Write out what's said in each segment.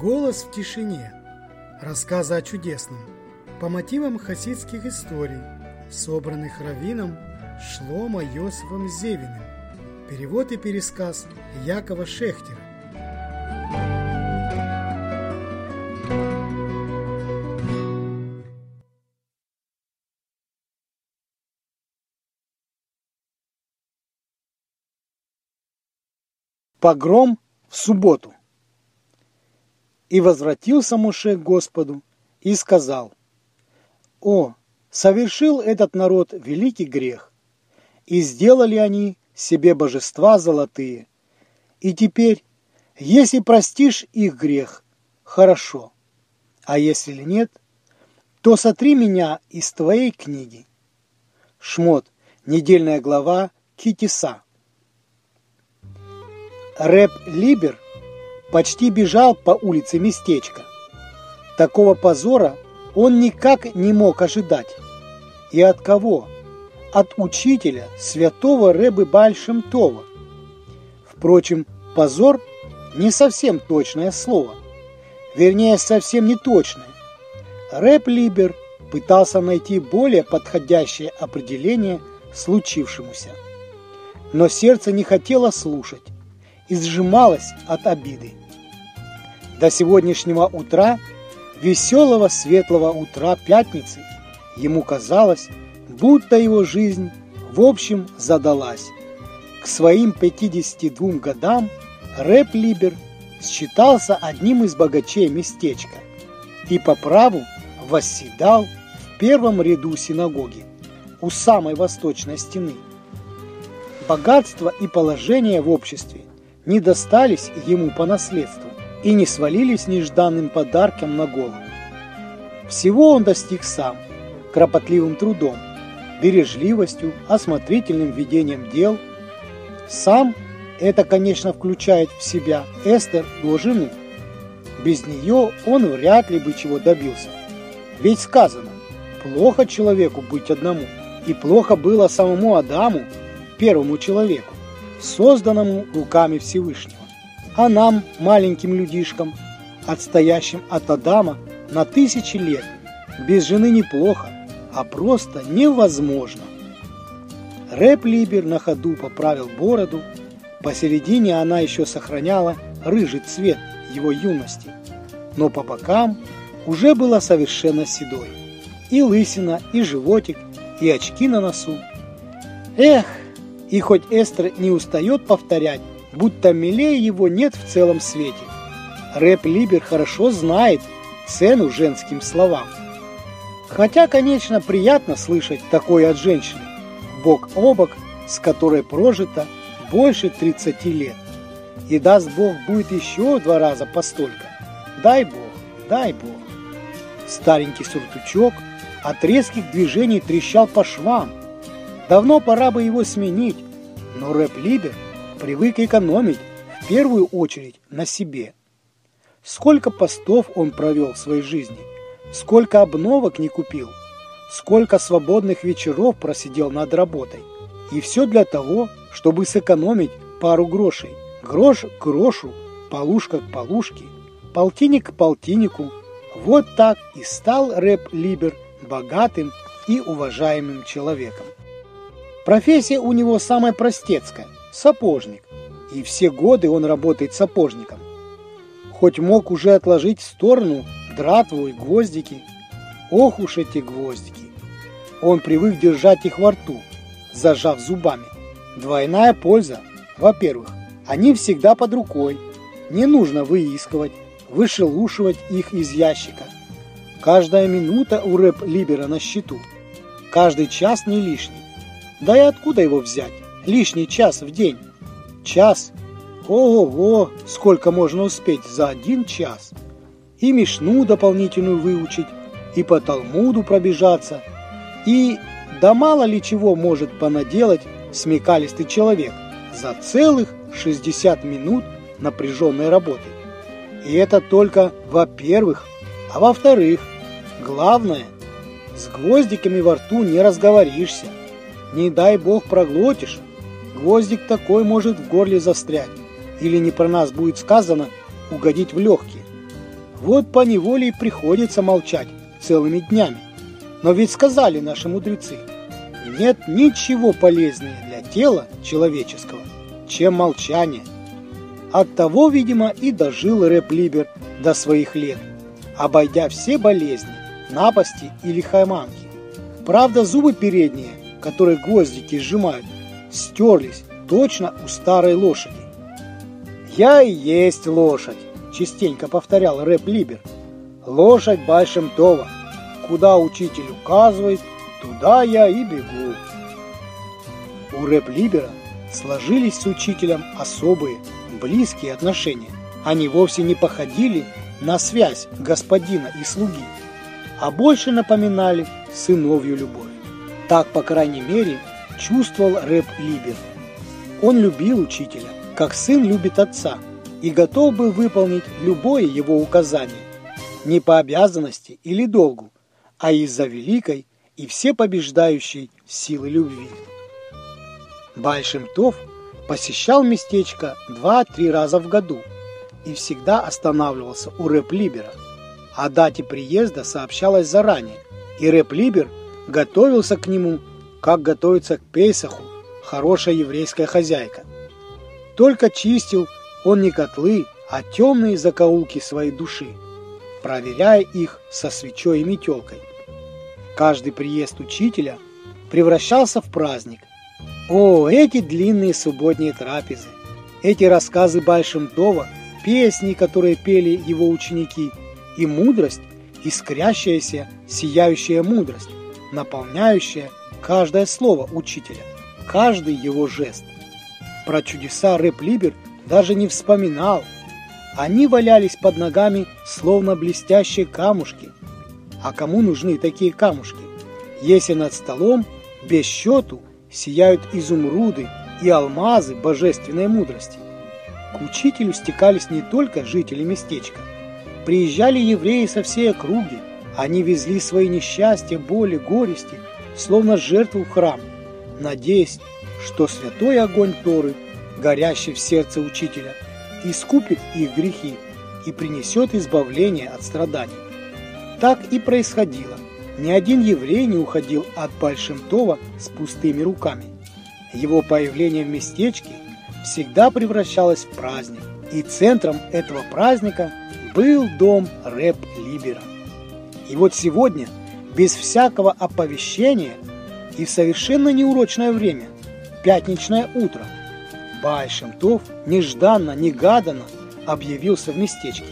Голос в тишине. Рассказы о чудесном. По мотивам хасидских историй, собранных раввином Шлома Йосифом Зевиным. Перевод и пересказ Якова Шехтера. Погром в субботу. И возвратился Моше к Господу и сказал, «О, совершил этот народ великий грех, и сделали они себе божества золотые. И теперь, если простишь их грех, хорошо, а если нет, то сотри меня из твоей книги». Шмот, недельная глава Китиса. Рэп Либер почти бежал по улице местечка. Такого позора он никак не мог ожидать. И от кого? От учителя, святого Рэбы Бальшемтова. Впрочем, позор не совсем точное слово. Вернее, совсем не точное. Рэп Либер пытался найти более подходящее определение случившемуся. Но сердце не хотело слушать и сжималась от обиды. До сегодняшнего утра, веселого светлого утра пятницы, ему казалось, будто его жизнь в общем задалась. К своим 52 годам Рэп Либер считался одним из богачей местечка и по праву восседал в первом ряду синагоги у самой восточной стены. Богатство и положение в обществе не достались ему по наследству и не свалились нежданным подарком на голову. Всего он достиг сам, кропотливым трудом, бережливостью, осмотрительным ведением дел. Сам это, конечно, включает в себя Эстер, его жену. Без нее он вряд ли бы чего добился. Ведь сказано, плохо человеку быть одному, и плохо было самому Адаму, первому человеку созданному руками Всевышнего. А нам, маленьким людишкам, отстоящим от Адама на тысячи лет, без жены неплохо, а просто невозможно. Рэп Либер на ходу поправил бороду, посередине она еще сохраняла рыжий цвет его юности, но по бокам уже была совершенно седой. И лысина, и животик, и очки на носу. Эх, и хоть Эстер не устает повторять, будто милее его нет в целом свете, Рэп Либер хорошо знает цену женским словам. Хотя, конечно, приятно слышать такое от женщины, бок о бок, с которой прожито больше 30 лет. И даст Бог будет еще в два раза постолько. Дай Бог, дай Бог. Старенький суртучок от резких движений трещал по швам, Давно пора бы его сменить, но рэп-лидер привык экономить в первую очередь на себе. Сколько постов он провел в своей жизни, сколько обновок не купил, сколько свободных вечеров просидел над работой. И все для того, чтобы сэкономить пару грошей. Грош к грошу, полушка к полушке, полтинник к полтиннику. Вот так и стал рэп-либер богатым и уважаемым человеком. Профессия у него самая простецкая – сапожник. И все годы он работает сапожником. Хоть мог уже отложить в сторону дратву и гвоздики. Ох уж эти гвоздики! Он привык держать их во рту, зажав зубами. Двойная польза. Во-первых, они всегда под рукой. Не нужно выискивать, вышелушивать их из ящика. Каждая минута у рэп-либера на счету. Каждый час не лишний. Да и откуда его взять? Лишний час в день. Час? Ого-го, сколько можно успеть за один час. И Мишну дополнительную выучить, и по Талмуду пробежаться, и да мало ли чего может понаделать смекалистый человек за целых 60 минут напряженной работы. И это только во-первых, а во-вторых, главное, с гвоздиками во рту не разговоришься. Не дай бог проглотишь, гвоздик такой может в горле застрять. Или не про нас будет сказано угодить в легкие. Вот по неволе и приходится молчать целыми днями. Но ведь сказали наши мудрецы, нет ничего полезнее для тела человеческого, чем молчание. От того, видимо, и дожил Рэп Либер до своих лет, обойдя все болезни, напасти и лихоманки. Правда, зубы передние, которые гвоздики сжимают, стерлись точно у старой лошади. «Я и есть лошадь», – частенько повторял Рэп Либер. «Лошадь Большемтова. Куда учитель указывает, туда я и бегу». У Рэп Либера сложились с учителем особые, близкие отношения. Они вовсе не походили на связь господина и слуги, а больше напоминали сыновью любовь. Так, по крайней мере, чувствовал Рэп Либер. Он любил учителя, как сын любит отца, и готов был выполнить любое его указание, не по обязанности или долгу, а из-за великой и всепобеждающей силы любви. Большимтов посещал местечко два-три раза в году и всегда останавливался у Рэп-Либера. О дате приезда сообщалось заранее, и Рэп-Либер готовился к нему, как готовится к Пейсаху хорошая еврейская хозяйка. Только чистил он не котлы, а темные закоулки своей души, проверяя их со свечой и метелкой. Каждый приезд учителя превращался в праздник. О, эти длинные субботние трапезы, эти рассказы Большимтова, песни, которые пели его ученики, и мудрость, искрящаяся, сияющая мудрость, наполняющая каждое слово учителя, каждый его жест. Про чудеса Рэп Либер даже не вспоминал. Они валялись под ногами, словно блестящие камушки. А кому нужны такие камушки, если над столом без счету сияют изумруды и алмазы божественной мудрости? К учителю стекались не только жители местечка. Приезжали евреи со всей округи. Они везли свои несчастья, боли, горести, словно жертву в храм, надеясь, что святой огонь Торы, горящий в сердце учителя, искупит их грехи и принесет избавление от страданий. Так и происходило. Ни один еврей не уходил от Большимтова с пустыми руками. Его появление в местечке всегда превращалось в праздник, и центром этого праздника был дом Рэп Либера. И вот сегодня, без всякого оповещения и в совершенно неурочное время, пятничное утро, Байшемтов нежданно, негаданно объявился в местечке.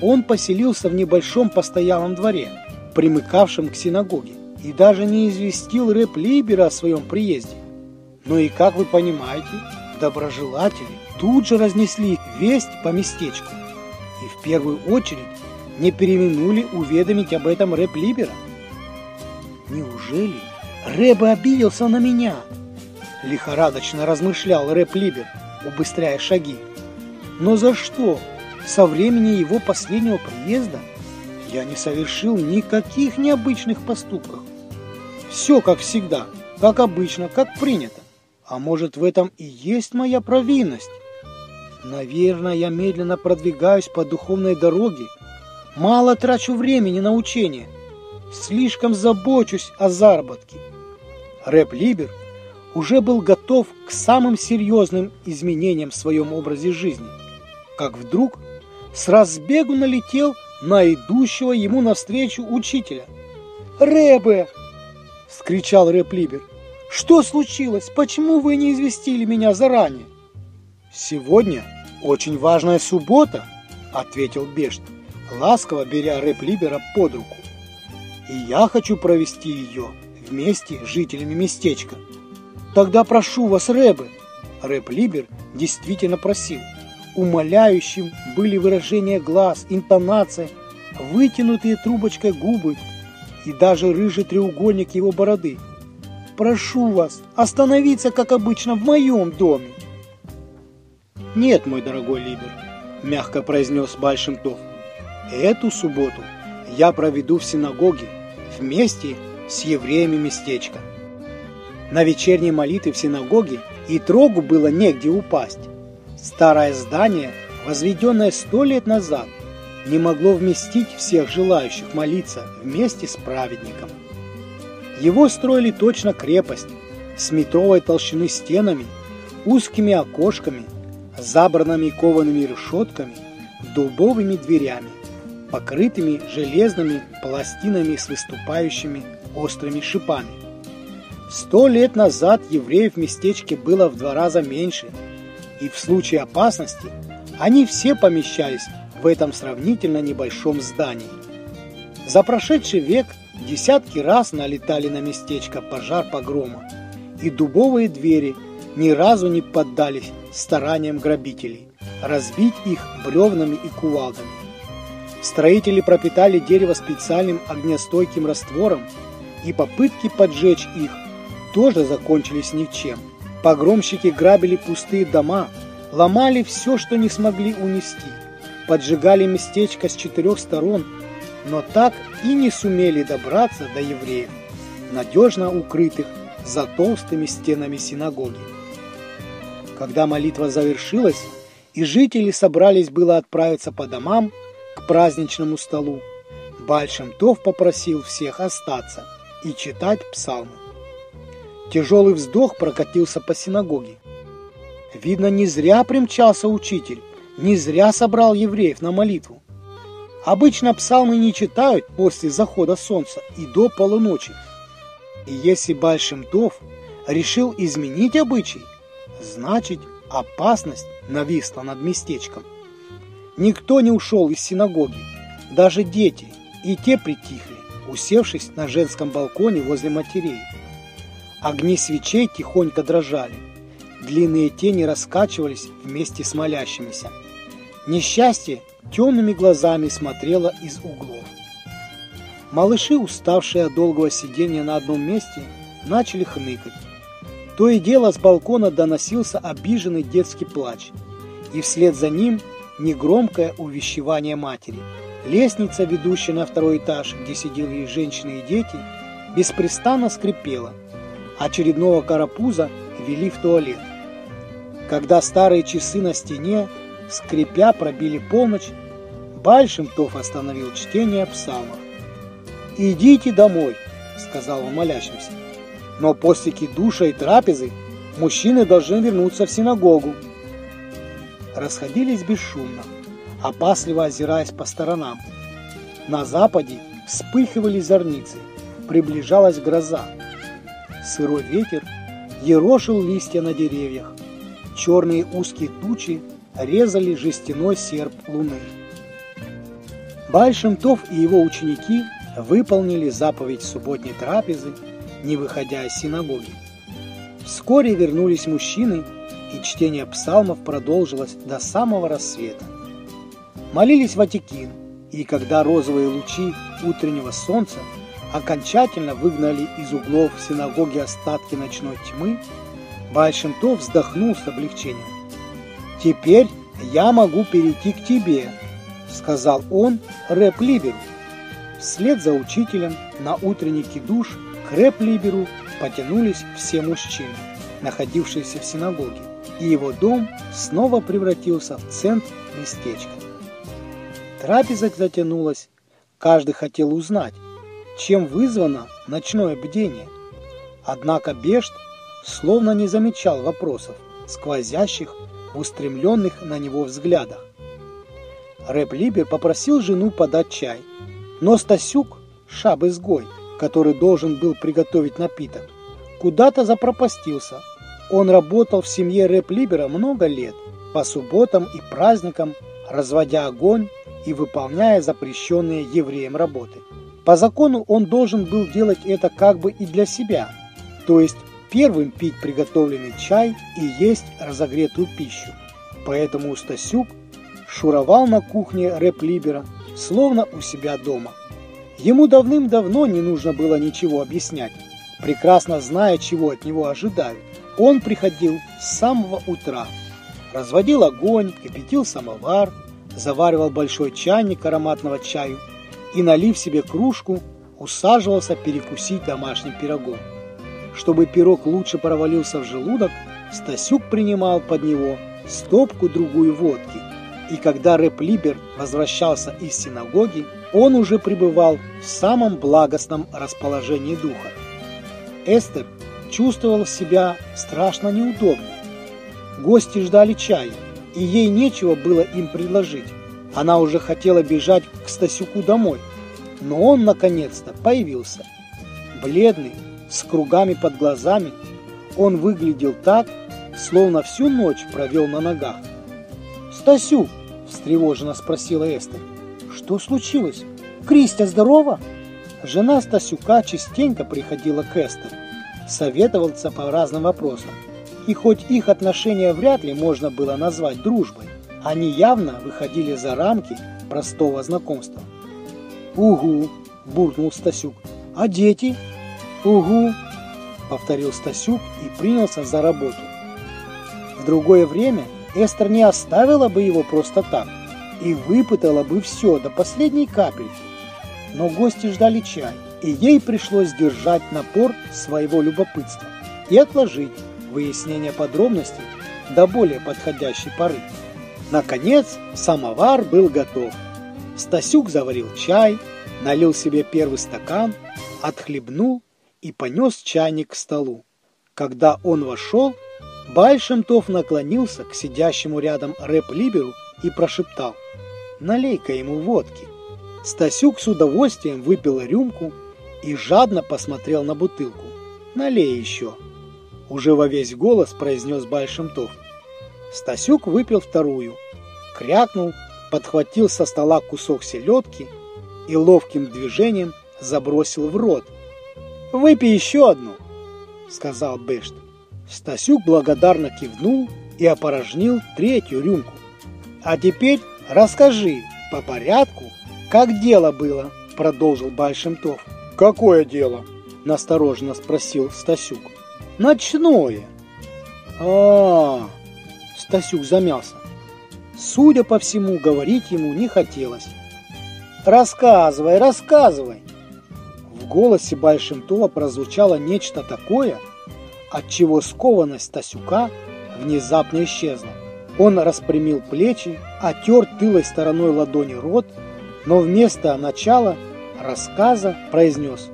Он поселился в небольшом постоялом дворе, примыкавшем к синагоге, и даже не известил Рэп Либера о своем приезде. Но и, как вы понимаете, доброжелатели тут же разнесли весть по местечку и в первую очередь не переминули уведомить об этом Рэп Либера. Неужели Рэбе обиделся на меня? Лихорадочно размышлял Рэп Либер, убыстряя шаги. Но за что? Со времени его последнего приезда я не совершил никаких необычных поступков. Все как всегда, как обычно, как принято. А может, в этом и есть моя провинность? Наверное, я медленно продвигаюсь по духовной дороге, мало трачу времени на учение, слишком забочусь о заработке. Рэп Либер уже был готов к самым серьезным изменениям в своем образе жизни, как вдруг с разбегу налетел на идущего ему навстречу учителя. «Рэбе!» – вскричал Рэп Либер. «Что случилось? Почему вы не известили меня заранее?» «Сегодня очень важная суббота», – ответил Бешт, ласково беря Рэп Либера под руку. «И я хочу провести ее вместе с жителями местечка. Тогда прошу вас, Рэбе!» Рэп Либер действительно просил. Умоляющим были выражения глаз, интонация, вытянутые трубочкой губы и даже рыжий треугольник его бороды. «Прошу вас остановиться, как обычно, в моем доме!» «Нет, мой дорогой Либер», – мягко произнес Большимтов. «Эту субботу я проведу в синагоге вместе с евреями местечка. На вечерней молитве в синагоге и трогу было негде упасть. Старое здание, возведенное сто лет назад, не могло вместить всех желающих молиться вместе с праведником. Его строили точно крепость, с метровой толщины стенами, узкими окошками, забранными коваными решетками, дубовыми дверями, покрытыми железными пластинами с выступающими острыми шипами. Сто лет назад евреев в местечке было в два раза меньше, и в случае опасности они все помещались в этом сравнительно небольшом здании. За прошедший век десятки раз налетали на местечко пожар погрома, и дубовые двери ни разу не поддались стараниям грабителей разбить их бревнами и кувалдами. Строители пропитали дерево специальным огнестойким раствором, и попытки поджечь их тоже закончились ни в чем. Погромщики грабили пустые дома, ломали все, что не смогли унести, поджигали местечко с четырех сторон, но так и не сумели добраться до евреев, надежно укрытых за толстыми стенами синагоги. Когда молитва завершилась, и жители собрались было отправиться по домам к праздничному столу, Бальшемтов попросил всех остаться и читать псалмы. Тяжелый вздох прокатился по синагоге. Видно, не зря примчался учитель, не зря собрал евреев на молитву. Обычно псалмы не читают после захода солнца и до полуночи. И если Бальшемтов решил изменить обычай, значит опасность нависла над местечком. Никто не ушел из синагоги, даже дети, и те притихли, усевшись на женском балконе возле матерей. Огни свечей тихонько дрожали, длинные тени раскачивались вместе с молящимися. Несчастье темными глазами смотрело из углов. Малыши, уставшие от долгого сидения на одном месте, начали хныкать. То и дело с балкона доносился обиженный детский плач, и вслед за ним негромкое увещевание матери. Лестница, ведущая на второй этаж, где сидели женщины и дети, беспрестанно скрипела. Очередного карапуза вели в туалет. Когда старые часы на стене, скрипя, пробили полночь, Бальшемтов остановил чтение псалмов. «Идите домой», — сказал он молящимся. «Но после кидуша и трапезы мужчины должны вернуться в синагогу». Расходились бесшумно, опасливо озираясь по сторонам. На западе вспыхивали зорницы, приближалась гроза. Сырой ветер ерошил листья на деревьях. Черные узкие тучи резали жестяной серп луны. Бальшемтов и его ученики выполнили заповедь субботней трапезы, не выходя из синагоги. Вскоре вернулись мужчины, и чтение псалмов продолжилось до самого рассвета. Молились Ватикин, и когда розовые лучи утреннего солнца окончательно выгнали из углов синагоги остатки ночной тьмы, Бальшемтов вздохнул с облегчением. «Теперь я могу перейти к тебе», — сказал он рэп-либеру. Вслед за учителем на утренний кидуш к рэп-либеру потянулись все мужчины, находившиеся в синагоге, и его дом снова превратился в центр местечка. Трапеза затянулась, каждый хотел узнать, чем вызвано ночное бдение. Однако Бешт словно не замечал вопросов, сквозящих в устремленных на него взглядах. Рэп Либер попросил жену подать чай, но Стасюк, шаб-изгой, который должен был приготовить напиток, куда-то запропастился. Он работал в семье Рэп Либера много лет, по субботам и праздникам, разводя огонь и выполняя запрещенные евреям работы. По закону он должен был делать это как бы и для себя, то есть первым пить приготовленный чай и есть разогретую пищу. Поэтому Стасюк шуровал на кухне рэп-либера, словно у себя дома. Ему давным-давно не нужно было ничего объяснять, прекрасно зная, чего от него ожидают. Он приходил с самого утра, разводил огонь, кипятил самовар, заваривал большой чайник ароматного чаю и, налив себе кружку, усаживался перекусить домашним пирогом. Чтобы пирог лучше провалился в желудок, Стасюк принимал под него стопку другую водки И когда Рэп Либер возвращался из синагоги, он уже пребывал в самом благостном расположении духа. Эстер чувствовала себя страшно неудобно. Гости ждали чая, и ей нечего было им предложить. Она уже хотела бежать к Стасюку домой, но он наконец-то появился. Бледный, с кругами под глазами, он выглядел так, словно всю ночь провел на ногах. «Стасюк!» – встревоженно спросила Эстер. «Что случилось? Кристя здорова?» Жена Стасюка частенько приходила к Эстер, советоваться по разным вопросам. И хоть их отношения вряд ли можно было назвать дружбой, они явно выходили за рамки простого знакомства. «Угу!» – буркнул Стасюк. «А дети?» «Угу!» – повторил Стасюк и принялся за работу. В другое время Эстер не оставила бы его просто так и выпытала бы все до последней капельки. Но гости ждали чай, и ей пришлось держать напор своего любопытства и отложить выяснение подробностей до более подходящей поры. Наконец, самовар был готов. Стасюк заварил чай, налил себе первый стакан, отхлебнул и понес чайник к столу. Когда он вошел, Большемтов наклонился к сидящему рядом рэп-либеру и прошептал «Налей-ка ему водки». Стасюк с удовольствием выпил рюмку и жадно посмотрел на бутылку. «Налей еще!» Уже во весь голос произнес Большемтов. Стасюк выпил вторую, крякнул, подхватил со стола кусок селедки и ловким движением забросил в рот. «Выпей еще одну!» — сказал Бешт. Стасюк благодарно кивнул и опорожнил третью рюмку. «А теперь расскажи по порядку, как дело было», — продолжил Большемтов. «Какое дело?» — настороженно спросил Стасюк. «Ночное». А, -а, а Стасюк замялся. Судя по всему, говорить ему не хотелось. «Рассказывай, рассказывай!» В голосе Большемтова прозвучало нечто такое, от чего скованность Стасюка внезапно исчезла. Он распрямил плечи, отер тылой стороной ладони рот, но вместо начала рассказа произнес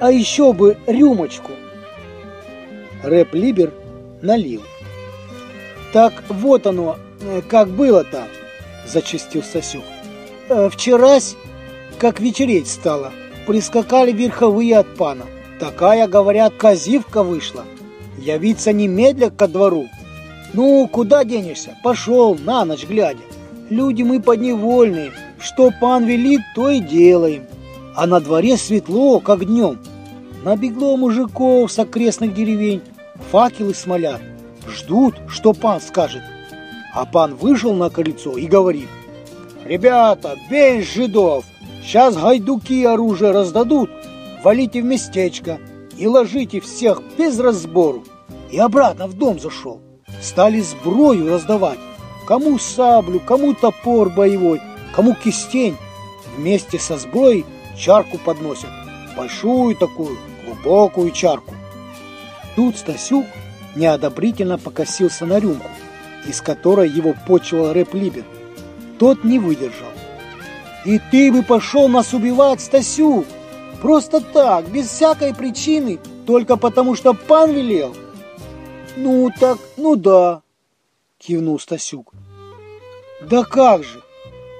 «А еще бы рюмочку!» Рэп Либер налил. «Так вот оно, э, как было-то!» – зачистил Стасюк. «Э, «Вчерась, как вечереть стало, прискакали верховые от пана. Такая, говорят, казивка вышла. Явиться немедля ко двору. Ну, куда денешься? Пошел, на ночь глядя. Люди мы подневольные, что пан велит, то и делаем. А на дворе светло, как днем. Набегло мужиков с окрестных деревень, факелы смолят. Ждут, что пан скажет. А пан вышел на крыльцо и говорит. «Ребята, бей жидов! Сейчас гайдуки оружие раздадут, валите в местечко и ложите всех без разбору!» И обратно в дом зашел. Стали сброю раздавать. Кому саблю, кому топор боевой, кому кистень. Вместе со сброей чарку подносят. Большую такую, глубокую чарку. Тут Стасюк неодобрительно покосился на рюмку, из которой его почивал рэп-либер. Тот не выдержал. «И ты бы пошел нас убивать, Стасюк! Просто так, без всякой причины, только потому что пан велел!» «Ну так, ну да», — кивнул Стасюк. «Да как же!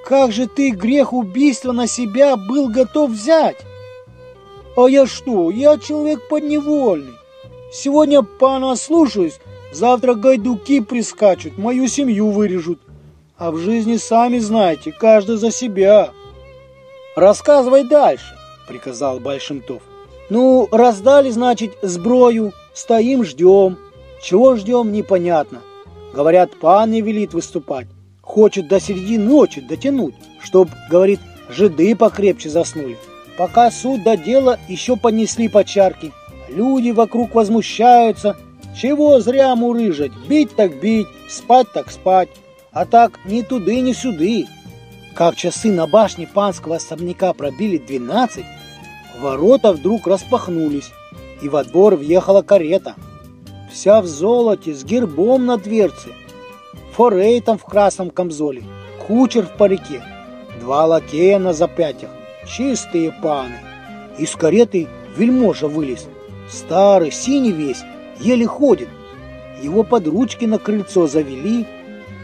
Как же ты грех убийства на себя был готов взять?» «А я что? Я человек подневольный. Сегодня пана слушаюсь, завтра гайдуки прискачут, мою семью вырежут. А в жизни, сами знаете, каждый за себя». «Рассказывай дальше», — приказал Большимтов. «Ну, раздали, значит, сброю, стоим, ждем». Чего ждем, непонятно. Говорят, пан не велит выступать. Хочет до середины ночи дотянуть, чтоб, говорит, жиды покрепче заснули. Пока суд до дела еще понесли по чарке. Люди вокруг возмущаются. Чего зря мурыжить? Бить так бить, спать так спать. А так ни туды, ни сюды. Как часы на башне панского особняка пробили двенадцать, ворота вдруг распахнулись, и во двор въехала карета – вся в золоте, с гербом на дверце, форейтом в красном камзоле, кучер в парике, два лакея на запятях, чистые паны. Из кареты вельможа вылез, старый, синий весь, еле ходит. Его под ручки на крыльцо завели.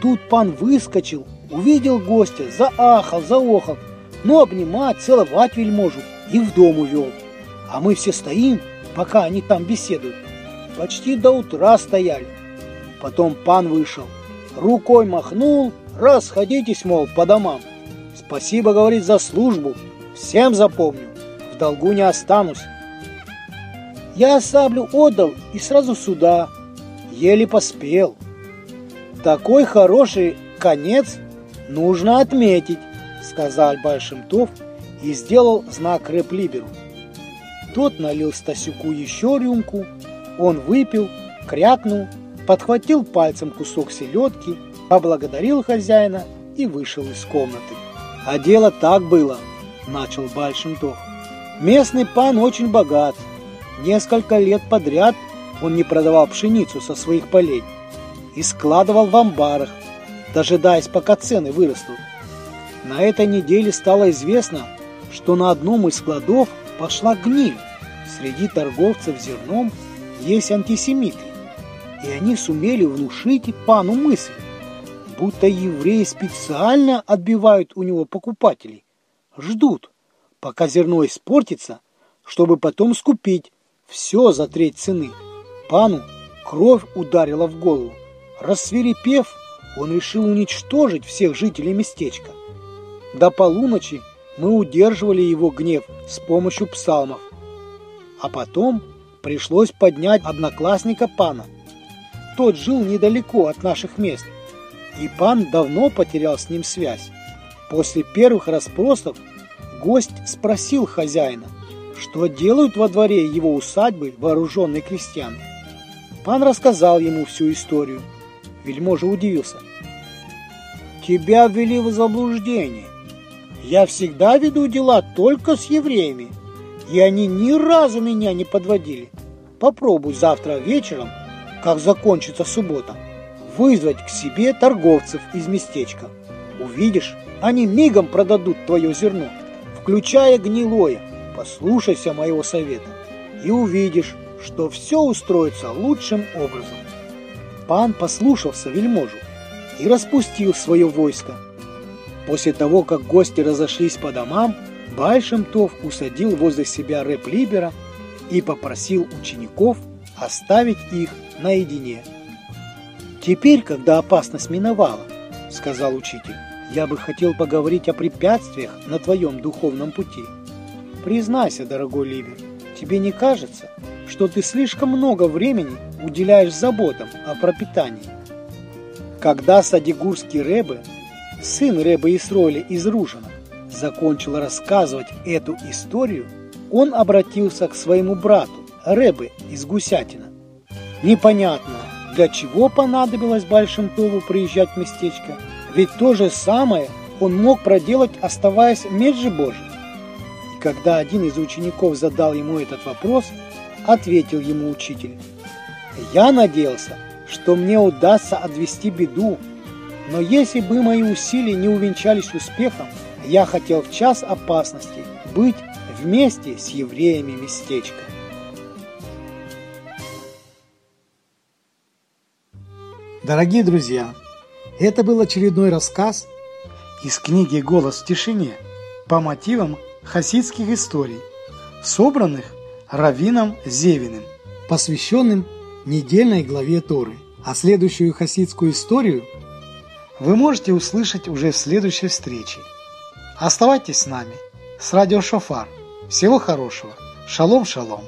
Тут пан выскочил, увидел гостя, заахал, заохал, но обнимать, целовать вельможу и в дом увел. А мы все стоим, пока они там беседуют. Почти до утра стояли. Потом пан вышел, рукой махнул, расходитесь, мол, по домам. Спасибо, говорит, за службу, всем запомню, в долгу не останусь. Я саблю отдал и сразу сюда, еле поспел. Такой хороший конец нужно отметить, сказал Большимтов и сделал знак Реплиберу. Тот налил Стасюку еще рюмку, он выпил, крякнул, подхватил пальцем кусок селедки, поблагодарил хозяина и вышел из комнаты. А дело так было, начал Большимтов. Местный пан очень богат. Несколько лет подряд он не продавал пшеницу со своих полей и складывал в амбарах, дожидаясь, пока цены вырастут. На этой неделе стало известно, что на одном из складов пошла гниль. Среди торговцев зерном есть антисемиты, и они сумели внушить пану мысль, будто евреи специально отбивают у него покупателей, ждут, пока зерно испортится, чтобы потом скупить все за треть цены. Пану кровь ударила в голову. Рассверепев, он решил уничтожить всех жителей местечка. До полуночи мы удерживали его гнев с помощью псалмов. А потом пришлось поднять одноклассника пана. Тот жил недалеко от наших мест, и пан давно потерял с ним связь. После первых расспросов гость спросил хозяина, что делают во дворе его усадьбы вооруженные крестьяне. Пан рассказал ему всю историю. Вельможа удивился. «Тебя ввели в заблуждение. Я всегда веду дела только с евреями, и они ни разу меня не подводили. Попробуй завтра вечером, как закончится суббота, вызвать к себе торговцев из местечка. Увидишь, они мигом продадут твое зерно, включая гнилое. Послушайся моего совета и увидишь, что все устроится лучшим образом. Пан послушался вельможу и распустил свое войско. После того, как гости разошлись по домам, Большемтов усадил возле себя рэп-либера и попросил учеников оставить их наедине. «Теперь, когда опасность миновала, — сказал учитель, — я бы хотел поговорить о препятствиях на твоем духовном пути. Признайся, дорогой Ливер, тебе не кажется, что ты слишком много времени уделяешь заботам о пропитании? Когда Садигурский Рэбе, сын Рэбе Исроиля из Ружина, закончил рассказывать эту историю, он обратился к своему брату, Рэбе из Гусятина. Непонятно, для чего понадобилось Большимтову приезжать в местечко, ведь то же самое он мог проделать, оставаясь в Медже Божьей. И когда один из учеников задал ему этот вопрос, ответил ему учитель. «Я надеялся, что мне удастся отвести беду, но если бы мои усилия не увенчались успехом, я хотел в час опасности быть вместе с евреями местечка. Дорогие друзья, это был очередной рассказ из книги «Голос в тишине» по мотивам хасидских историй, собранных Равином Зевиным, посвященным недельной главе Торы. А следующую хасидскую историю вы можете услышать уже в следующей встрече. Оставайтесь с нами, с радио Шофар. Всего хорошего. Шалом, шалом.